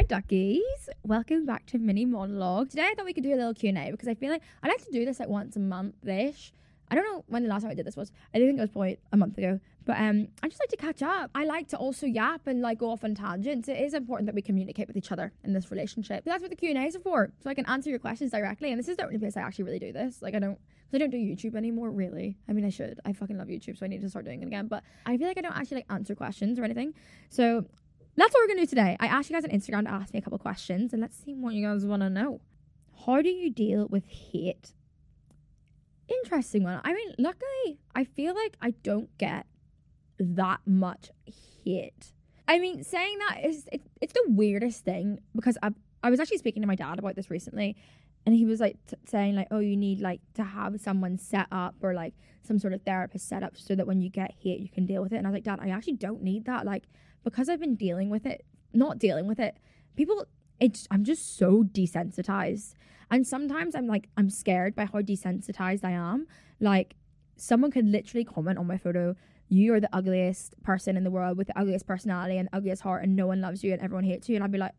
Hi duckies, welcome back to mini monologue. Today I thought we could do a little Q and A because I feel like I like to do this like once a month ish. I don't know when the last time I did this was. I think it was probably a month ago. But um, I just like to catch up. I like to also yap and like go off on tangents. It is important that we communicate with each other in this relationship. But that's what the Q and A's are for, so I can answer your questions directly. And this is the only place I actually really do this. Like I don't, I don't do YouTube anymore. Really, I mean I should. I fucking love YouTube, so I need to start doing it again. But I feel like I don't actually like answer questions or anything. So that's what we're gonna do today. I asked you guys on Instagram to ask me a couple questions, and let's see what you guys want to know. How do you deal with hate? Interesting one. I mean, luckily, I feel like I don't get that much hate. I mean, saying that is it, it's the weirdest thing because I I was actually speaking to my dad about this recently, and he was like t- saying like, oh, you need like to have someone set up or like some sort of therapist set up so that when you get hate, you can deal with it. And I was like, Dad, I actually don't need that. Like because I've been dealing with it, not dealing with it. People, it's I'm just so desensitized, and sometimes I'm like I'm scared by how desensitized I am. Like someone could literally comment on my photo you are the ugliest person in the world with the ugliest personality and ugliest heart and no one loves you and everyone hates you and I'd be like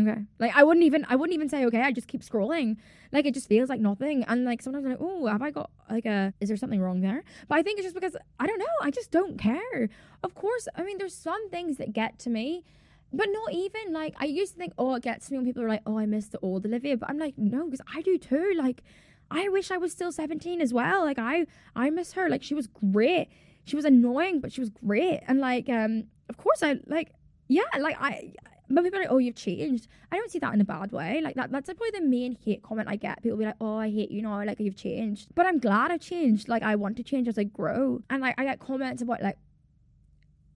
okay like I wouldn't even I wouldn't even say okay I just keep scrolling like it just feels like nothing and like sometimes I'm like oh have I got like a is there something wrong there but I think it's just because I don't know I just don't care of course I mean there's some things that get to me but not even like I used to think oh it gets me when people are like oh I miss the old Olivia but I'm like no because I do too like I wish I was still 17 as well like I I miss her like she was great she was annoying, but she was great. And like, um, of course, I like, yeah, like I. But people are like, oh, you've changed. I don't see that in a bad way. Like that, that's probably the main hate comment I get. People be like, oh, I hate you now. Like you've changed. But I'm glad I've changed. Like I want to change as I grow. And like I get comments about like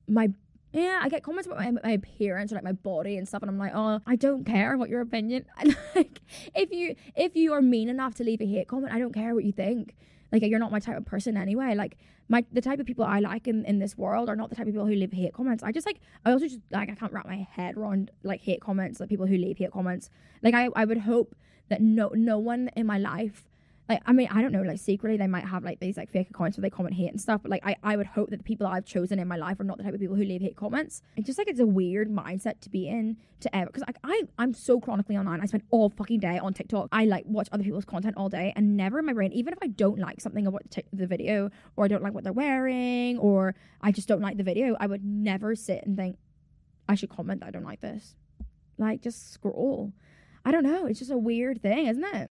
my yeah, I get comments about my, my appearance or like my body and stuff, and I'm like, oh, I don't care what your opinion. Like, if you if you are mean enough to leave a hate comment, I don't care what you think. Like, you're not my type of person anyway. Like, my the type of people I like in, in this world are not the type of people who leave hate comments. I just like I also just like I can't wrap my head around like hate comments, like people who leave hate comments. Like I, I would hope that no no one in my life like I mean I don't know like secretly they might have like these like fake accounts where they comment hate and stuff but like I, I would hope that the people that I've chosen in my life are not the type of people who leave hate comments. It's just like it's a weird mindset to be in to ever because like I I'm so chronically online. I spend all fucking day on TikTok. I like watch other people's content all day and never in my brain even if I don't like something about the, t- the video or I don't like what they're wearing or I just don't like the video I would never sit and think I should comment that I don't like this. Like just scroll. I don't know. It's just a weird thing isn't it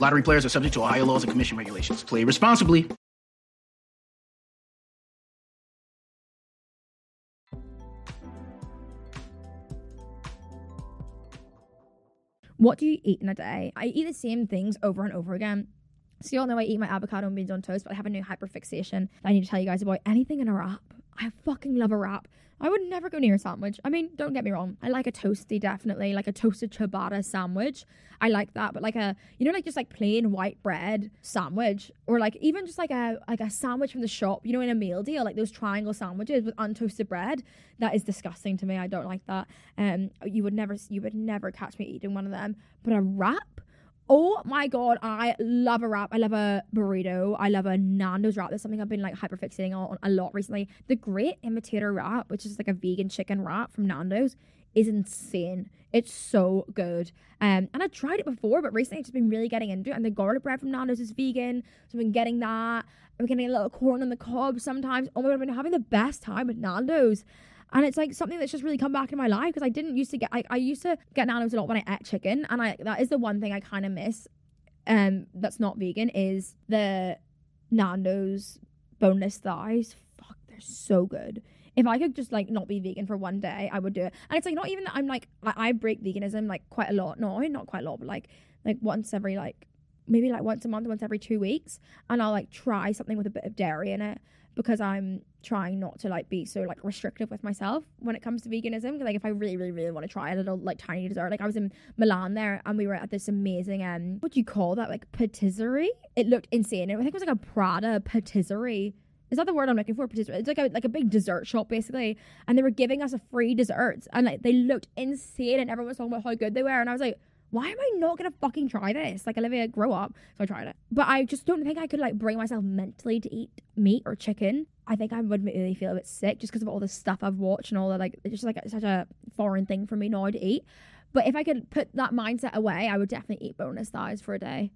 Lottery players are subject to Ohio laws and commission regulations. Play responsibly. What do you eat in a day? I eat the same things over and over again. So you all know I eat my avocado and beans on toast, but I have a new hyperfixation that I need to tell you guys about. Anything in a wrap. I fucking love a wrap. I would never go near a sandwich. I mean, don't get me wrong. I like a toasty, definitely, like a toasted ciabatta sandwich. I like that, but like a, you know, like just like plain white bread sandwich, or like even just like a like a sandwich from the shop, you know, in a meal deal, like those triangle sandwiches with untoasted bread. That is disgusting to me. I don't like that. Um, you would never, you would never catch me eating one of them. But a wrap, Oh my god, I love a wrap. I love a burrito. I love a Nando's wrap. That's something I've been like hyper fixating on a lot recently. The Great Imitator wrap, which is like a vegan chicken wrap from Nando's, is insane. It's so good. Um, and I tried it before, but recently I've just been really getting into it. And the garlic bread from Nando's is vegan, so I've been getting that. I'm getting a little corn on the cob sometimes. Oh my god, I've been having the best time with Nando's. And it's like something that's just really come back in my life because I didn't used to get I, I used to get Nando's a lot when I ate chicken and I that is the one thing I kind of miss um that's not vegan is the Nando's boneless thighs. Fuck, they're so good. If I could just like not be vegan for one day, I would do it. And it's like not even that I'm like I, I break veganism like quite a lot. No, not quite a lot, but like like once every like maybe like once a month, once every two weeks, and I'll like try something with a bit of dairy in it because I'm trying not to like be so like restrictive with myself when it comes to veganism. Like if I really, really, really want to try a little like tiny dessert, like I was in Milan there and we were at this amazing um what do you call that like patisserie? It looked insane. I think it was like a Prada patisserie. Is that the word I'm looking for? Patisserie. It's like a like a big dessert shop basically, and they were giving us a free desserts, and like they looked insane, and everyone was talking about how good they were, and I was like, why am I not gonna fucking try this? Like Olivia, grow up. So I tried it. But I just don't think I could like bring myself mentally to eat meat or chicken. I think I would really feel a bit sick just because of all the stuff I've watched and all that. Like it's just like it's such a foreign thing for me now to eat. But if I could put that mindset away, I would definitely eat boneless thighs for a day.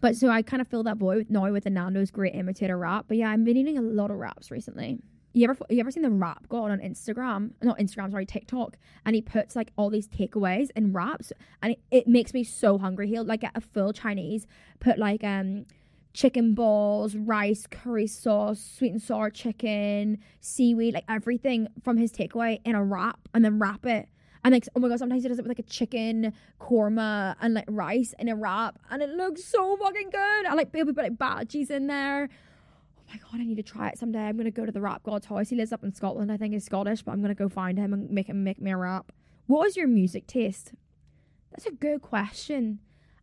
But so I kind of feel that boy now with the Nando's great imitator wrap. But yeah, I've been eating a lot of wraps recently you ever you ever seen the wrap god on Instagram? Not Instagram, sorry, TikTok. And he puts like all these takeaways in wraps, and it, it makes me so hungry. He'll like get a full Chinese, put like um chicken balls, rice, curry sauce, sweet and sour chicken, seaweed, like everything from his takeaway in a wrap, and then wrap it. And like, oh my god, sometimes he does it with like a chicken korma and like rice in a wrap, and it looks so fucking good. I like, people put like bhajis in there Oh my god, I need to try it someday. I'm gonna go to the wrap god's house. He lives up in Scotland. I think he's Scottish, but I'm gonna go find him and make him make me a wrap. What is your music taste? That's a good question.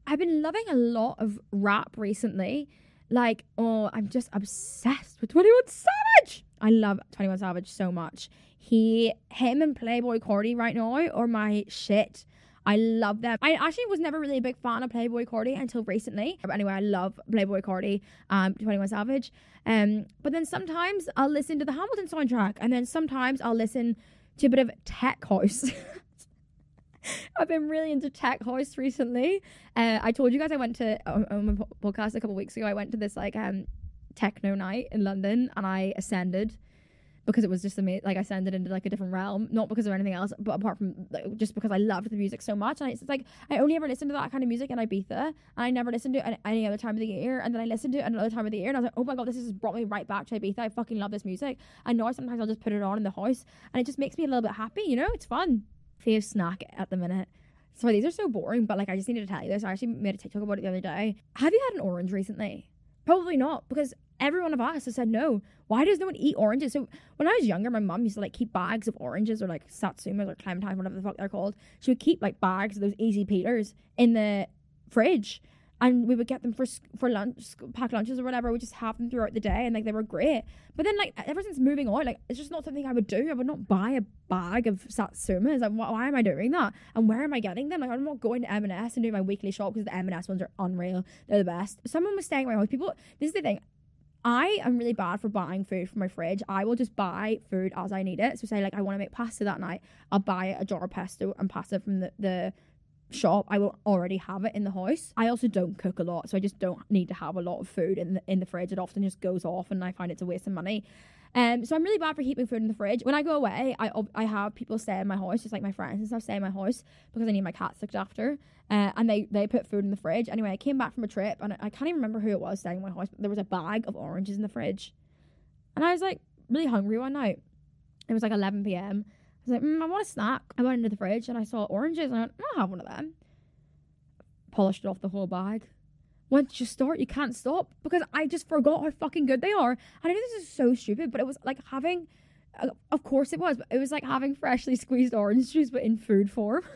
I've been loving a lot of rap recently. Like, oh, I'm just obsessed with 21 Savage. I love 21 Savage so much. He, him, and Playboi Carti right now are my shit. I love them. I actually was never really a big fan of Playboi Carti until recently. But anyway, I love Playboi Carti, um, 21 Savage. Um, but then sometimes I'll listen to the Hamilton soundtrack, and then sometimes I'll listen to a bit of tech house. I've been really into tech house recently. Uh, I told you guys I went to on my podcast a couple weeks ago. I went to this like um techno night in London, and I ascended because it was just amazing. Like I it into like a different realm, not because of anything else, but apart from like, just because I loved the music so much. And it's, it's like I only ever listened to that kind of music in Ibiza, and I never listened to it any other time of the year. And then I listened to it another time of the year, and I was like, oh my god, this has brought me right back to Ibiza. I fucking love this music. And now sometimes I'll just put it on in the house, and it just makes me a little bit happy. You know, it's fun. Fave snack at the minute. Sorry, these are so boring, but like I just needed to tell you this. I actually made a TikTok about it the other day. Have you had an orange recently? Probably not, because everyone of us has said no. Why does no one eat oranges? So when I was younger, my mom used to like keep bags of oranges or like satsumas or clementines, whatever the fuck they're called. She would keep like bags of those easy peelers in the fridge. And we would get them for for lunch, pack lunches or whatever. We just have them throughout the day, and like they were great. But then, like ever since moving on, like it's just not something I would do. I would not buy a bag of satsumas. Like, why, why am I doing that? And where am I getting them? Like, I'm not going to M&S and doing my weekly shop because the M&S ones are unreal. They're the best. Someone was staying at my house. People, this is the thing. I am really bad for buying food from my fridge. I will just buy food as I need it. So say like I want to make pasta that night, I'll buy a jar of pesto and pasta from the, the shop. I will already have it in the house. I also don't cook a lot, so I just don't need to have a lot of food in the in the fridge. It often just goes off and I find it's a waste of money. Um, so I'm really bad for keeping food in the fridge. When I go away, I I have people stay in my house, just like my friends and stuff stay in my house because I need my cats looked after. Uh, and they they put food in the fridge. Anyway, I came back from a trip and I, I can't even remember who it was staying in my house, but there was a bag of oranges in the fridge, and I was like really hungry one night. It was like 11 p.m. I was like, mm, I want a snack. I went into the fridge and I saw oranges and I went, I'll have one of them. Polished off the whole bag once you start, you can't stop because I just forgot how fucking good they are. I know this is so stupid, but it was like having, uh, of course it was, but it was like having freshly squeezed orange juice, but in food form.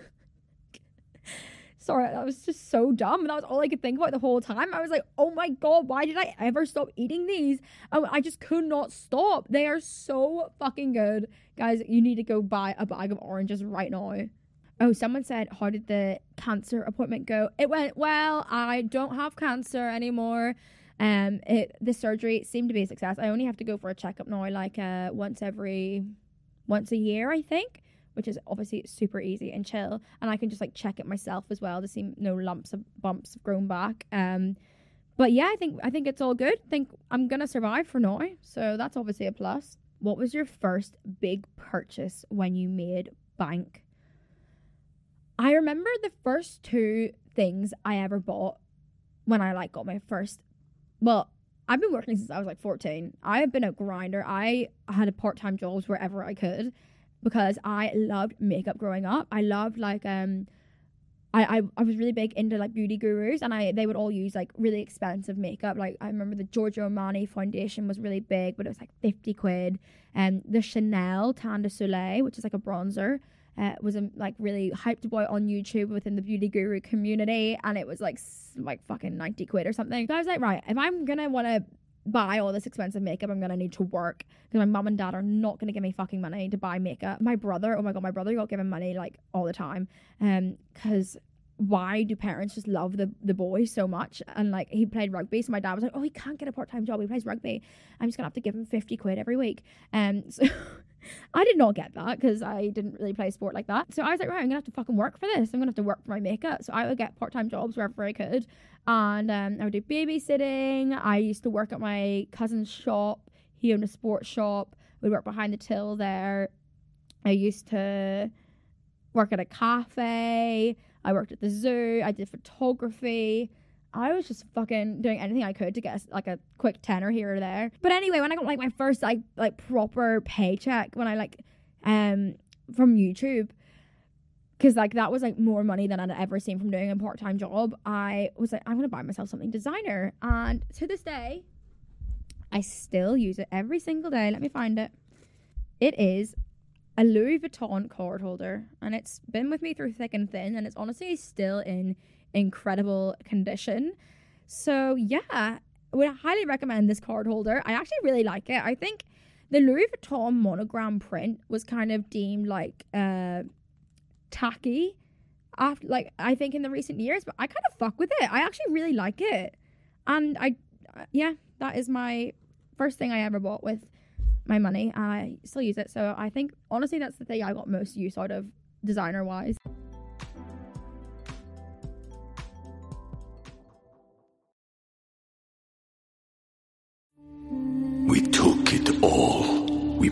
Sorry, that was just so dumb. That was all I could think about the whole time. I was like, oh my God, why did I ever stop eating these? I just could not stop. They are so fucking good. Guys, you need to go buy a bag of oranges right now. Oh, someone said, How did the cancer appointment go? It went well. I don't have cancer anymore. Um, it the surgery seemed to be a success. I only have to go for a checkup now, like uh, once every once a year, I think, which is obviously super easy and chill. And I can just like check it myself as well to see no lumps of bumps have grown back. Um, but yeah, I think I think it's all good. I think I'm gonna survive for now, so that's obviously a plus. What was your first big purchase when you made bank? I remember the first two things I ever bought when I like got my first. Well, I've been working since I was like 14. I have been a grinder. I had a part-time jobs wherever I could because I loved makeup growing up. I loved like um I, I, I was really big into like beauty gurus and I they would all use like really expensive makeup. Like I remember the Giorgio Armani foundation was really big, but it was like 50 quid. And the Chanel Teint de Soleil, which is like a bronzer, uh, was um, like really hyped about on YouTube within the beauty guru community, and it was like like fucking ninety quid or something. So I was like, right, if I'm gonna want to buy all this expensive makeup, I'm gonna need to work because my mom and dad are not gonna give me fucking money to buy makeup. My brother, oh my god, my brother got given money like all the time, um, because why do parents just love the the boy so much? And like he played rugby, so my dad was like, "Oh, he can't get a part time job. He plays rugby. I'm just gonna have to give him fifty quid every week." Um, so I did not get that because I didn't really play sport like that. So I was like, right, I'm gonna have to fucking work for this. I'm gonna have to work for my makeup. So I would get part time jobs wherever I could, and um, I would do babysitting. I used to work at my cousin's shop. He owned a sports shop. We'd work behind the till there. I used to work at a cafe. I worked at the zoo. I did photography. I was just fucking doing anything I could to get like a quick tenner here or there. But anyway, when I got like my first like like proper paycheck, when I like um from YouTube, because like that was like more money than I'd ever seen from doing a part time job. I was like, I'm gonna buy myself something designer, and to this day, I still use it every single day. Let me find it. It is a Louis Vuitton card holder, and it's been with me through thick and thin, and it's honestly still in incredible condition. So yeah, would highly recommend this card holder. I actually really like it. I think the Louis Vuitton monogram print was kind of deemed like uh tacky after like I think in the recent years, but I kind of fuck with it. I actually really like it. And I uh, yeah, that is my first thing I ever bought with my money and I still use it. So I think honestly that's the thing I got most use out of designer wise.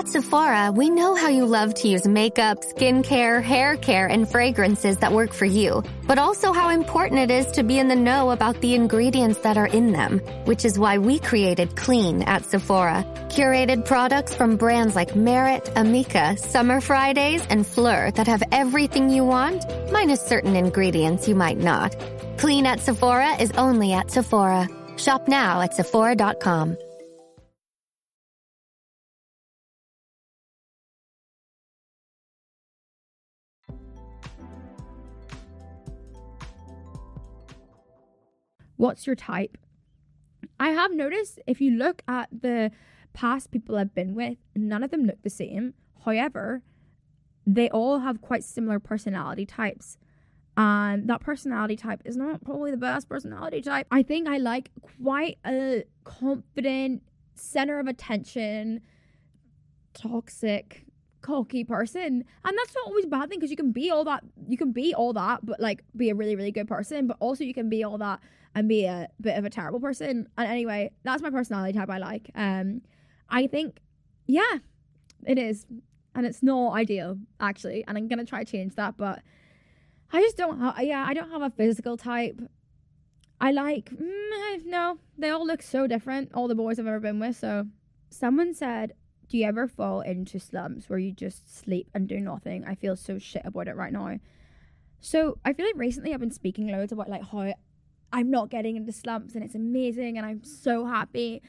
At Sephora, we know how you love to use makeup, skincare, hair care, and fragrances that work for you, but also how important it is to be in the know about the ingredients that are in them, which is why we created Clean at Sephora. Curated products from brands like Merit, Amika, Summer Fridays, and Fleur that have everything you want, minus certain ingredients you might not. Clean at Sephora is only at Sephora. Shop now at Sephora.com. What's your type? I have noticed if you look at the past people I've been with, none of them look the same. However, they all have quite similar personality types. And that personality type is not probably the best personality type. I think I like quite a confident, center of attention, toxic, cocky person. And that's not always a bad thing because you can be all that you can be all that, but like be a really, really good person. But also you can be all that and be a bit of a terrible person. And anyway, that's my personality type I like. Um I think yeah, it is. And it's not ideal, actually. And I'm gonna try to change that, but I just don't have yeah, I don't have a physical type. I like mm, no, they all look so different, all the boys I've ever been with, so someone said do you ever fall into slumps where you just sleep and do nothing? I feel so shit about it right now. So I feel like recently I've been speaking loads about like how I'm not getting into slumps and it's amazing and I'm so happy.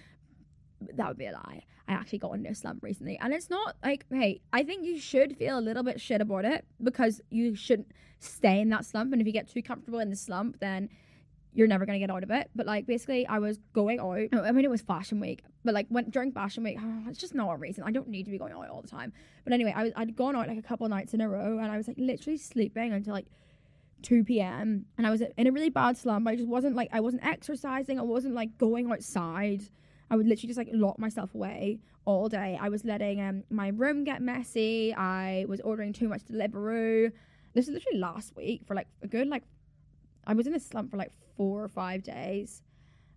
that would be a lie. I actually got into a slump recently, and it's not like, hey, I think you should feel a little bit shit about it because you shouldn't stay in that slump. And if you get too comfortable in the slump, then you're never gonna get out of it. But like basically, I was going out. I mean, it was fashion week, but like when during fashion week, oh, it's just not a reason. I don't need to be going out all the time. But anyway, I was I'd gone out like a couple nights in a row, and I was like literally sleeping until like 2 p.m. and I was in a really bad slump. I just wasn't like I wasn't exercising. I wasn't like going outside. I would literally just like lock myself away all day. I was letting um my room get messy. I was ordering too much Deliveroo. This is literally last week for like a good like I was in a slump for like four or five days.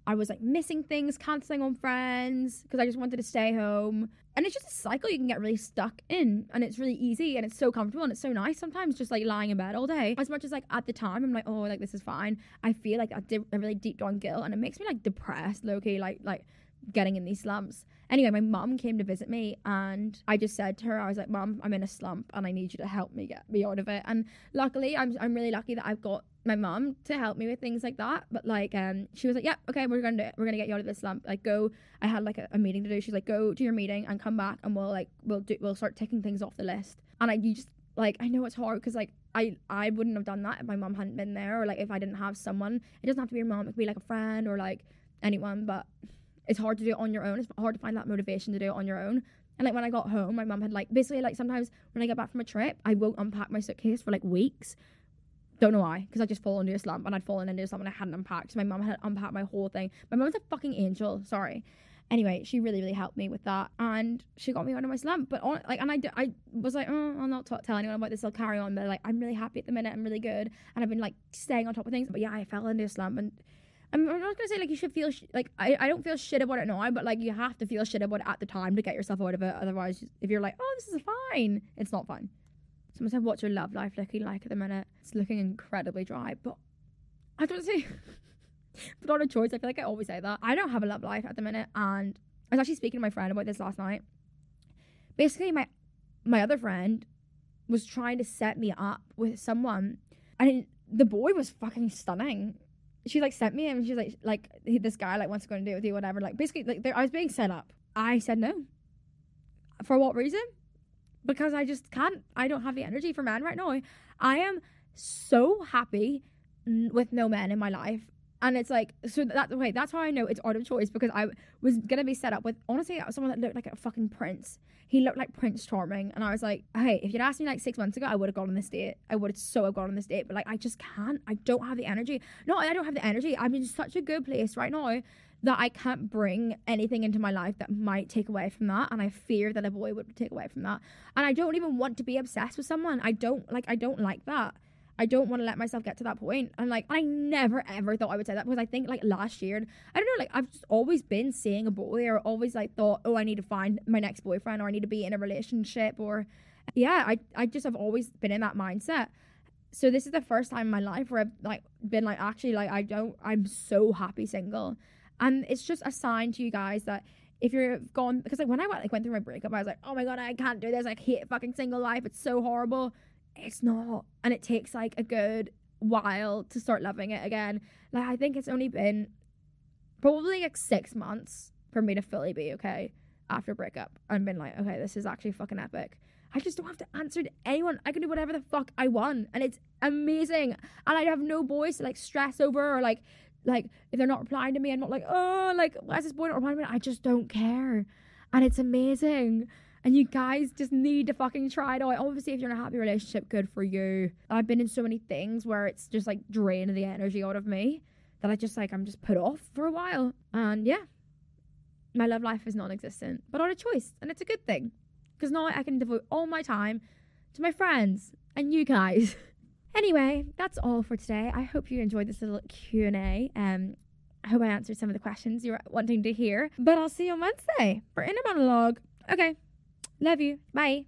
I was like missing things, canceling on friends because I just wanted to stay home. And it's just a cycle you can get really stuck in. And it's really easy and it's so comfortable and it's so nice sometimes just like lying in bed all day. As much as like at the time I'm like, oh, like this is fine. I feel like a, di- a really deep down guilt and it makes me like depressed, low key, like, like getting in these slumps. Anyway, my mum came to visit me and I just said to her, I was like, Mum, I'm in a slump and I need you to help me get me out of it. And luckily I'm I'm really lucky that I've got my mom to help me with things like that. But like um she was like, Yeah, okay, we're gonna do it. We're gonna get you out of this slump. Like go I had like a, a meeting to do. She's like, Go to your meeting and come back and we'll like we'll do we'll start ticking things off the list. And I you just like I know it's hard because like I I wouldn't have done that if my mom hadn't been there or like if I didn't have someone. It doesn't have to be your mom, it could be like a friend or like anyone, but it's hard to do it on your own. It's hard to find that motivation to do it on your own. And like when I got home, my mum had like basically like sometimes when I get back from a trip, I won't unpack my suitcase for like weeks. Don't know why, because I just fall into a slump and I'd fallen into a slump and I hadn't unpacked. So my mum had unpacked my whole thing. My mum's a fucking angel. Sorry. Anyway, she really really helped me with that, and she got me out of my slump. But on, like, and I, I was like, oh, I'll not t- tell anyone about this. I'll carry on. But like, I'm really happy at the minute. I'm really good, and I've been like staying on top of things. But yeah, I fell into a slump and I'm not gonna say like you should feel sh- like I, I don't feel shit about it now, but like you have to feel shit about it at the time to get yourself out of it. Otherwise, if you're like, oh, this is fine, it's not fine. Someone said, "What's your love life looking like at the minute?" It's looking incredibly dry, but I don't see. but on a choice, I feel like I always say that. I don't have a love life at the minute, and I was actually speaking to my friend about this last night. Basically, my my other friend was trying to set me up with someone, and the boy was fucking stunning she like sent me and she's like like this guy like wants to go and do it with you whatever like basically like I was being set up I said no for what reason because I just can't I don't have the energy for men right now I am so happy with no men in my life and it's like so that okay that's how I know it's out of choice because I was gonna be set up with honestly someone that looked like a fucking prince he looked like Prince Charming, and I was like, hey, if you'd asked me like six months ago, I would have gone on this date. I would have so have gone on this date, but like I just can't. I don't have the energy. No, I don't have the energy. I'm in such a good place right now that I can't bring anything into my life that might take away from that, and I fear that a boy would take away from that. And I don't even want to be obsessed with someone. I don't like. I don't like that. I don't want to let myself get to that point. And like, I never ever thought I would say that because I think like last year, I don't know, like I've just always been seeing a boy or always like thought, oh, I need to find my next boyfriend or I need to be in a relationship or, yeah, I I just have always been in that mindset. So this is the first time in my life where I've like been like actually like I don't I'm so happy single, and it's just a sign to you guys that if you're gone because like when I went like went through my breakup, I was like, oh my god, I can't do this. I hate fucking single life. It's so horrible it's not. And it takes like a good while to start loving it again. Like I think it's only been probably like six months for me to fully be okay after breakup and been like, okay, this is actually fucking epic. I just don't have to answer to anyone. I can do whatever the fuck I want. And it's amazing. And I have no boys to like stress over or like like if they're not replying to me, I'm not like, oh like why is this boy not replying to me? I just don't care. And it's amazing. And you guys just need to fucking try it out. Obviously, if you're in a happy relationship, good for you. I've been in so many things where it's just like draining the energy out of me that I just like, I'm just put off for a while. And yeah, my love life is non existent, but on a choice. And it's a good thing because now I can devote all my time to my friends and you guys. anyway, that's all for today. I hope you enjoyed this little Q&A. Um, I hope I answered some of the questions you were wanting to hear. But I'll see you on Wednesday for Inner Monologue. Okay, Love you. Bye.